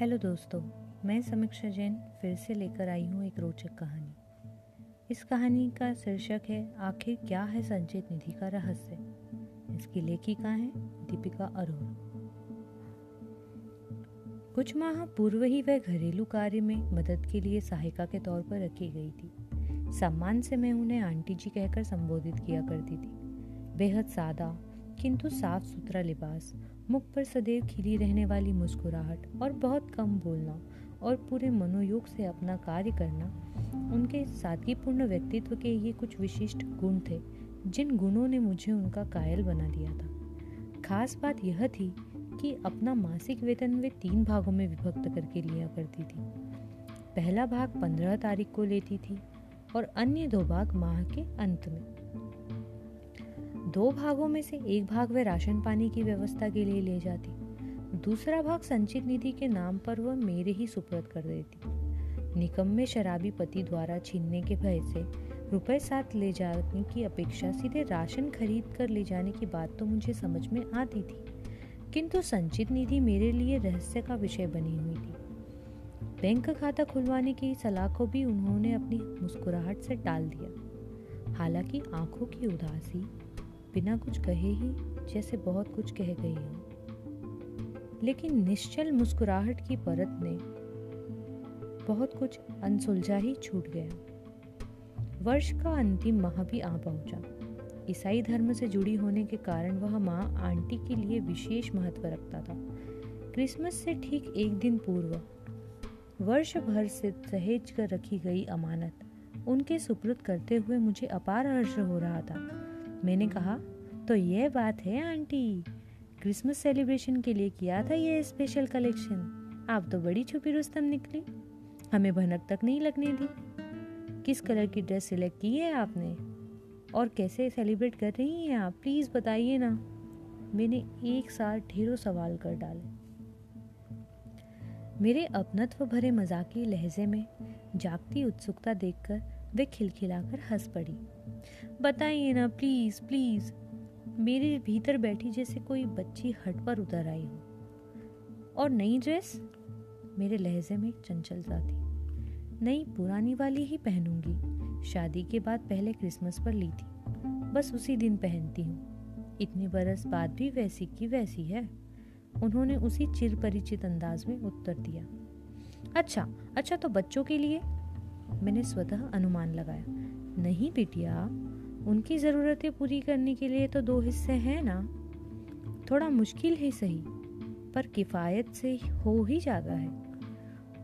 Hello दोस्तों, मैं समीक्षा जैन फिर से लेकर आई हूँ एक रोचक कहानी। इस कहानी का शीर्षक है, आखिर क्या है संचित निधि का रहस्य? इसकी लेखिका है दीपिका अरोड़ा। कुछ माह पूर्व ही वह घरेलू कार्य में मदद के लिए सहायिका के तौर पर रखी गई थी। सम्मान से मैं उन्हें आंटी जी कहकर संबोधित किया करती थी। बेहद सादा किंतु साफ़ सुथरा लिबास, मुख पर सदैव खिली रहने वाली मुस्कुराहट और बहुत कम बोलना और पूरे मनोयोग से अपना कार्य करना, उनके सादगीपूर्ण व्यक्तित्व के ये कुछ विशिष्ट गुण थे, जिन गुणों ने मुझे उनका कायल बना दिया था। खास बात यह थी कि अपना मासिक वेतन वे तीन भागों में विभक्त करके लिया करती थी। पहला भाग पंद्रह तारीख को लेती थी और अन्य दो भाग माह के अंत में। दो भागों में से एक भाग वह राशन पानी की व्यवस्था के लिए ले जाती। दूसरा भाग संचित निधि के नाम पर वह मेरे ही सुपुर्द कर देती। निकम में शराबी पति द्वारा छीनने के भय से रुपए साथ ले जाने की अपेक्षा सीधे राशन खरीद कर ले जाने की बात तो मुझे समझ में आती थी। किंतु संचित निधि मेरे लिए रहस्य का विषय बनी हुई थी। बैंक खाता खुलवाने की सलाह को भी उन्होंने अपनी मुस्कुराहट से टाल दिया। हालाँकि आँखों की उदासी बिना कुछ कहे ही जैसे बहुत कुछ कह गई हूँ। लेकिन निश्चल मुस्कुराहट की परत ने बहुत कुछ अनसुलझा ही छूट गया। वर्ष का अंतिम माह भी आ पहुँचा। ईसाई धर्म से जुड़ी होने के कारण वह माँ आंटी के लिए विशेष महत्व रखता था। क्रिसमस से ठीक एक दिन पूर्व वर्ष भर से सहेज कर रखी गई अमानत उनके सुपुर्द करते हुए मुझे अपार हर्ष हो रहा था। मैंने कहा तो ये बात है, आंटी। क्रिसमस सेलिब्रेशन के लिए किया था ये स्पेशल कलेक्शन आप तो बड़ी छुपी रुस्तम निकली। हमें भनक तक नहीं लगने दी। किस कलर की ड्रेस सिलेक्ट की है आपने? और कैसे सेलिब्रेट कर रही हैं आप? प्लीज़ बताइए ना। मैंने एक साथ ढेरों सवाल कर डाले। मेरे अपनत्व भरे मजाकी लहजे में जागती उत्सुकता देखकर वे खिलखिलाकर हंस पड़ी। बताइए ना प्लीज़ प्लीज़ मेरे भीतर बैठी जैसे कोई बच्ची हट पर उतर आई हो। और नई ड्रेस मेरे लहजे में चंचलता थी। नई पुरानी वाली ही पहनूँगी। शादी के बाद पहले क्रिसमस पर ली थी। बस उसी दिन पहनती हूँ। इतने बरस बाद भी वैसी की वैसी है। उन्होंने उसी चिर परिचित अंदाज में उत्तर दिया। अच्छा अच्छा तो बच्चों के लिए मैंने स्वतः अनुमान लगाया, नहीं बिटिया, उनकी ज़रूरतें पूरी करने के लिए तो दो हिस्से हैं ना। थोड़ा मुश्किल ही सही, पर किफ़ायत से हो ही जाता है।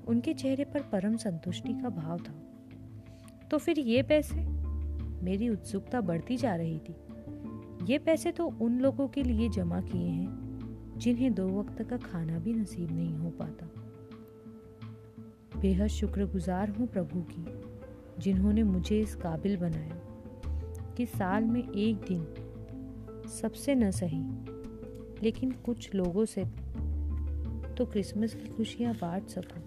उनके चेहरे पर परम संतुष्टि का भाव था। तो फिर ये पैसे? मेरी उत्सुकता बढ़ती जा रही थी। ये पैसे तो उन लोगों के लिए जमा किए हैं, जिन्हें दो वक्त का खाना भी नसीब नहीं हो पाता। बेहद शुक्रगुजार हूँ प्रभु की, जिन्होंने मुझे इस काबिल बनाया कि साल में एक दिन सबसे न सही, लेकिन कुछ लोगों से तो क्रिसमस की खुशियाँ बांट सकूँ।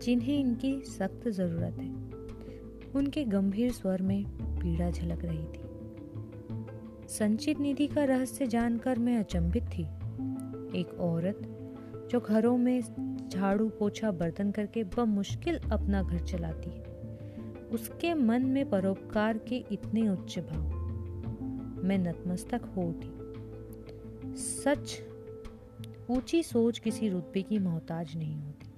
जिन्हें इनकी सख्त ज़रूरत है, उनके गंभीर स्वर में पीड़ा झलक रही थी। संचित निधि का रहस्य जानकर मैं अचंभित थी। एक औरत जो घरों में झाड़ू पोछा बर्तन करके मुश्किल अपना घर चलाती है। उसके मन में परोपकार के इतने उच्च भाव। मैं नतमस्तक हो उठी। सच, ऊँची सोच किसी रुतबे की मोहताज नहीं होती।